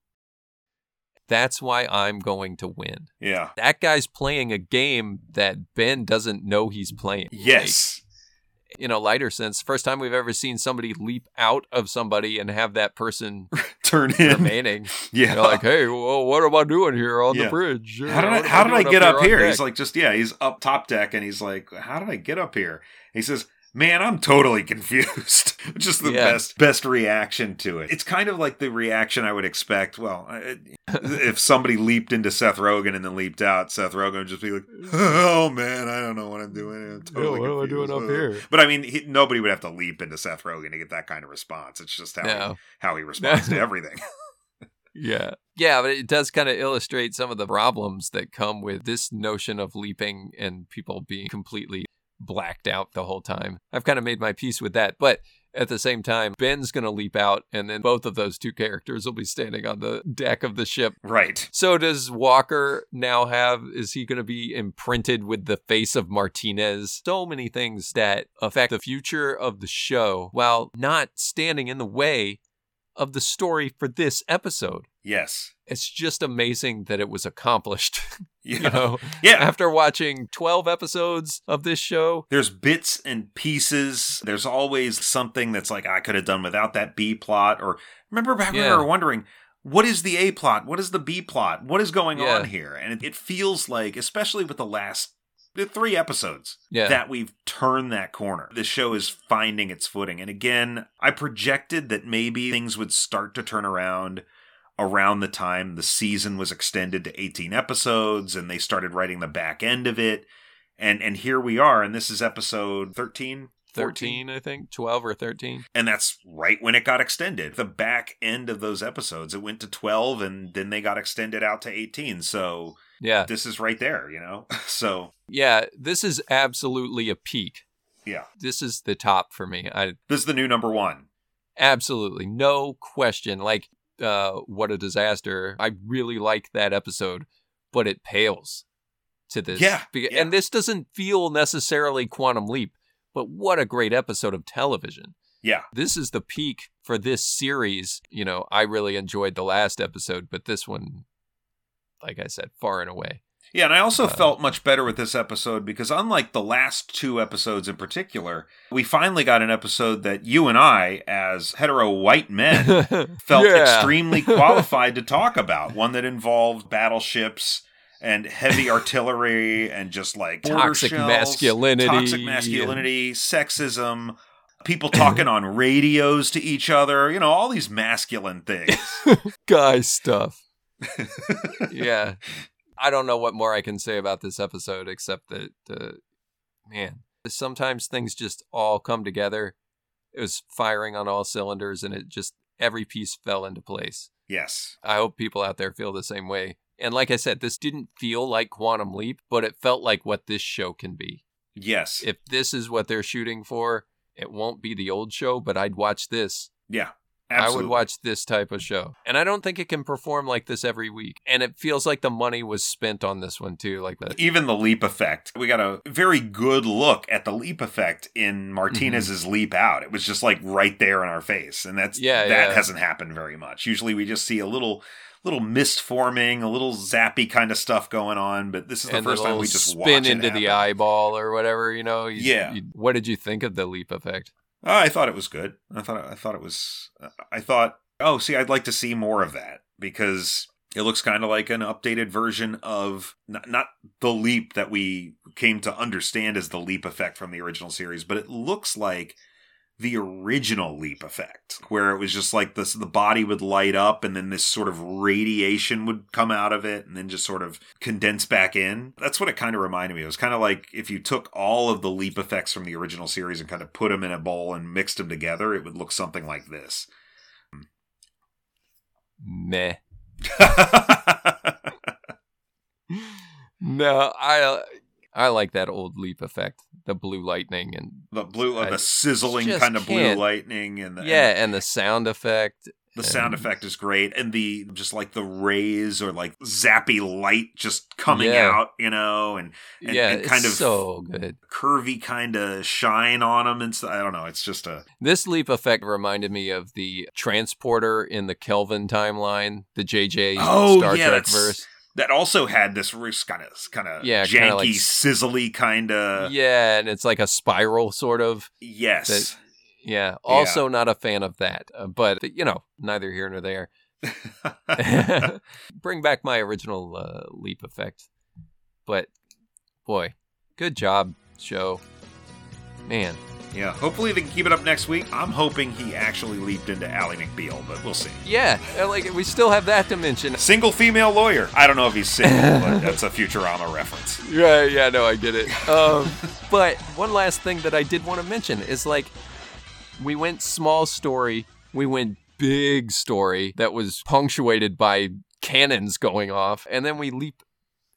that's why i'm going to win Yeah. that guy's playing a game that ben doesn't know he's playing Yes. Like, in a lighter sense first time we've ever seen somebody leap out of somebody and have that person [laughs] Turn in. remaining [laughs] Yeah. You're like hey well what am i doing here on Yeah. the bridge how did I, how did I get up here? deck?" He's like, just yeah, he's up top deck, and he's like, how did I get up here? He says, man, I'm totally [laughs] confused. Just the Yeah. best best reaction to it. It's kind of like the reaction I would expect. Well, [laughs] if somebody leaped into Seth Rogen and then leaped out, Seth Rogen would just be like, oh man, I don't know what I'm doing. I'm totally what am I doing up here? But I mean, he, nobody would have to leap into Seth Rogen to get that kind of response. It's just how No. he, how he responds to [laughs] everything. Yeah. Yeah, but it does kind of illustrate some of the problems that come with this notion of leaping and people being completely blacked out the whole time. I've kind of made my peace with that. But at the same time, Ben's going to leap out, and then both of those two characters will be standing on the deck of the ship. Right. So, does Walker now have, is he going to be imprinted with the face of Martinez? So many things that affect the future of the show while not standing in the way of the story for this episode. Yes. It's just amazing that it was accomplished. [laughs] Yeah. you know, Yeah. after watching 12 episodes of this show, There's bits and pieces. There's always something that's like I could have done without that B plot. Or remember back when we Yeah. were wondering what is the A plot? What is the B plot? What is going Yeah. on here? And it, it feels like, especially with the last three episodes, Yeah. that we've turned that corner. The show is finding its footing. And again, I projected that maybe things would start to turn around around the time the season was extended to 18 episodes and they started writing the back end of it. And and here we are and this is episode 13 13, I think, 12 or 13. and that's right when it got extended. The back end of those episodes, it went to 12 and then they got extended out to 18. So Yeah. this is right there, you know? [laughs] So, Yeah. This is absolutely a peak. yeah. This is the top for me. I This is the new number one. absolutely no question. Like, uh, what a disaster. I really like that episode, but it pales to this. Yeah, yeah. And this doesn't feel necessarily Quantum Leap, but what a great episode of television. Yeah. This is the peak for this series. You know, I really enjoyed the last episode, but this one, like I said, far and away. Yeah, and I also Uh, felt much better with this episode because unlike the last two episodes in particular, we finally got an episode that you and I, as hetero white men, [laughs] felt Yeah. extremely [laughs] qualified to talk about. One that involved battleships and heavy artillery and just like Toxic shells, masculinity. toxic masculinity, sexism, people talking [laughs] on radios to each other, you know, all these masculine things. guy stuff. [laughs] yeah. I don't know what more I can say about this episode except that, uh, man, sometimes things just all come together. It was firing on all cylinders and it just, every piece fell into place. yes. I hope people out there feel the same way. And like I said, this didn't feel like Quantum Leap, but it felt like what this show can be. Yes. If this is what they're shooting for, it won't be the old show, but I'd watch this. yeah. I would watch this type of show. And I don't think it can perform like this every week. And it feels like the money was spent on this one too. Like that. even the leap effect. We got a very good look at the leap effect in Martinez's leap out. It was just like right there in our face, and that's Mm-hmm. Yeah, that yeah. hasn't happened very much. Usually, we just see a little little mist forming, a little zappy kind of stuff going on. But this is the and first time we just watch spin into the eyeball or whatever, you know. You- Yeah. you- what did you think of the leap effect? Oh, I thought it was good. I thought I thought it was. I thought. Oh, see, I'd like to see more of that because it looks kind of like an updated version of not, not the leap that we came to understand as the leap effect from the original series, but it looks like the original leap effect, where it was just like this: the body would light up, and then this sort of radiation would come out of it, and then just sort of condense back in. That's what it kind of reminded me. It was kind of like if you took all of the leap effects from the original series and kind of put them in a bowl and mixed them together, it would look something like this. Meh. [laughs] [laughs] No, I uh, I like that old leap effect, the blue lightning and the blue, uh, the sizzling kind of blue lightning, and the, yeah, and and the sound effect. the sound effect is great, and the just like the rays or like zappy light just coming Yeah. out, you know, and and, yeah, and kind it's of so good. curvy kind of shine on them, and so, I don't know. It's just a This leap effect reminded me of the transporter in the Kelvin timeline, the JJ Oh, Star yeah, Trek verse. That also had this kind of kind of Yeah, janky, like- sizzly kind of yeah, and it's like a spiral sort of. yes. that- Yeah, also not a fan of that, uh, but you know, neither here nor there. [laughs] [laughs] Bring back my original uh, leap effect, but boy, good job, show. Man, yeah, hopefully they can keep it up next week. I'm hoping he actually leaped into Ally McBeal, but we'll see. yeah, uh, like we still have that to mention. Single female lawyer. I don't know if he's single, but that's a Futurama reference. [laughs] Yeah, yeah, no, I get it. Um, [laughs] but one last thing that I did want to mention is like, we went small story, we went big story that was punctuated by cannons going off, and then we leap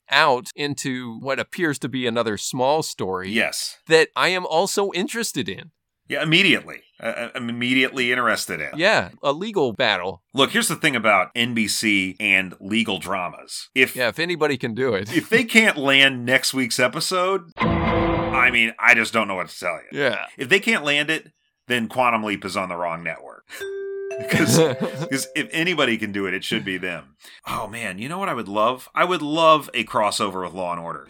out into what appears to be another small story Yes. that I am also interested in. Yeah, immediately. Uh, I'm immediately interested in. Yeah, a legal battle. Look, here's the thing about NBC and legal dramas. If Yeah, if anybody can do it. if they [laughs] can't land next week's episode, I mean, I just don't know what to tell you. Yeah. If they can't land it, then Quantum Leap is on the wrong network. Because because [laughs] if anybody can do it, it should be them. Oh man, you know what I would love? I would love a crossover with Law and Order.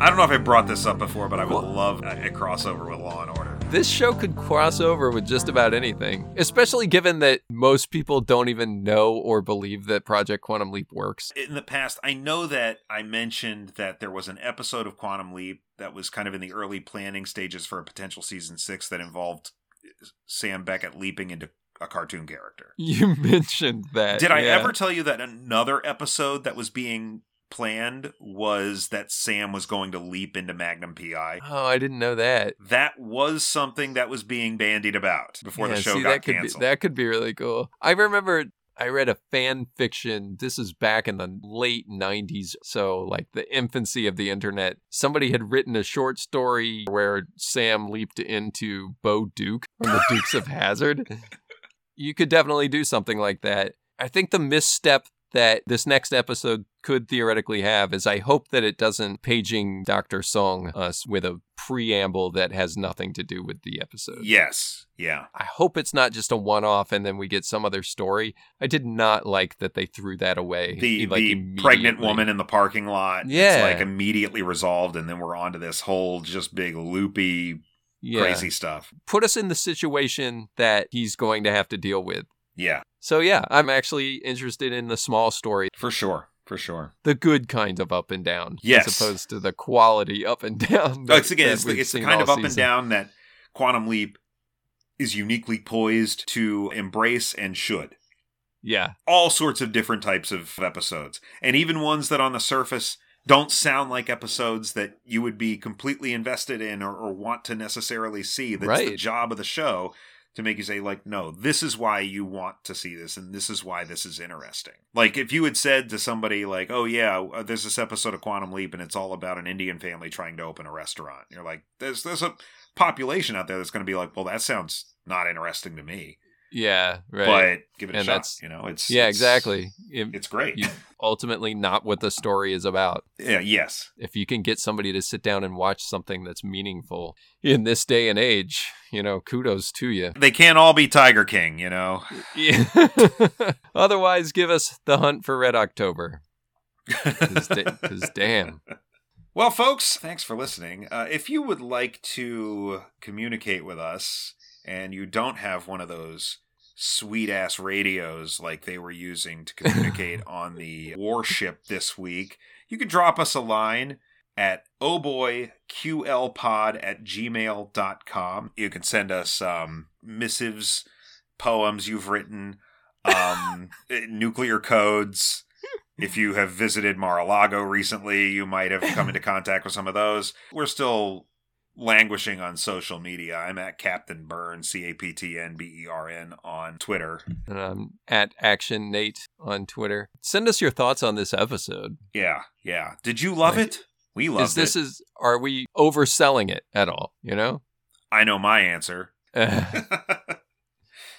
I don't know if I brought this up before, but I would love a, a crossover with Law and Order. This show could cross over with just about anything, especially given that most people don't even know or believe that Project Quantum Leap works. in the past, I know that I mentioned that there was an episode of Quantum Leap that was kind of in the early planning stages for a potential season six that involved uh, Sam Beckett leaping into a cartoon character. [laughs] You mentioned that. Did I ever tell you that another episode that was being planned was that Sam was going to leap into Magnum PI? Oh, I didn't know that. That was something that was being bandied about before Yeah, the show see, got that could canceled. Be, that could be really cool. I remember I read a fan fiction. This is back in the late 90s, so like the infancy of the internet. Somebody had written a short story where Sam leaped into Bo Duke from the Dukes of [laughs] Hazzard. You could definitely do something like that. I think the misstep that this next episode could theoretically have is I hope that it doesn't paging Dr. Song us with a preamble that has nothing to do with the episode. yes, yeah. I hope it's not just a one off and then we get some other story. I did not like that they threw that away. the like, the pregnant woman in the parking lot. Yeah. it's like immediately resolved, and then we're on to this whole just big loopy Yeah. crazy stuff. Put us in the situation that he's going to have to deal with. Yeah, So, yeah, I'm actually interested in the small story, for sure, for sure. the good kind of up and down, Yes. as opposed to the quality up and [laughs] down. Oh, it's again, that it's the, it's the kind of up and down that Quantum Leap is uniquely poised to embrace and should. Yeah, All sorts of different types of episodes, and even ones that on the surface don't sound like episodes that you would be completely invested in or, or want to necessarily see. That's the job of the show to make you say, like, no, this is why you want to see this, and this is why this is interesting. Like, if you had said to somebody, like, oh, yeah, uh, there's this episode of Quantum Leap, and it's all about an Indian family trying to open a restaurant. You're like, there's, there's a population out there that's going to be like, well, that sounds not interesting to me. Yeah, right. But give it a And shot. You know, it's yeah, it's- exactly. It- It's great. you- ultimately, not what the story is about. yeah, yes. if you can get somebody to sit down and watch something that's meaningful in this day and age, you know, kudos to you. They can't all be Tiger King, you know. Yeah. [laughs] Otherwise, give us the hunt for Red October. Because [laughs] damn. Well, folks, thanks for listening. Uh, if you would like to communicate with us and you don't have one of those sweet ass radios like they were using to communicate [laughs] on the warship this week, you can drop us a line at ohboyqlpod at gmail.com. You can send us um, missives, poems you've written, um, [laughs] nuclear codes. If you have visited Mar-a-Lago recently, you might have come into contact with some of those. We're still languishing on social media. I'm at Captain Burn, C A P T N B E R N, on Twitter. And I'm at Action Nate on Twitter. Send us your thoughts on this episode. Yeah, yeah. Did you love Like, it? We loved Is this it. is are we overselling it at all? You know? I know my answer. [laughs] [laughs]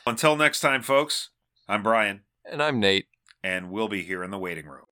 Until next time, folks, I'm Brian, and I'm Nate. and we'll be here in the waiting room.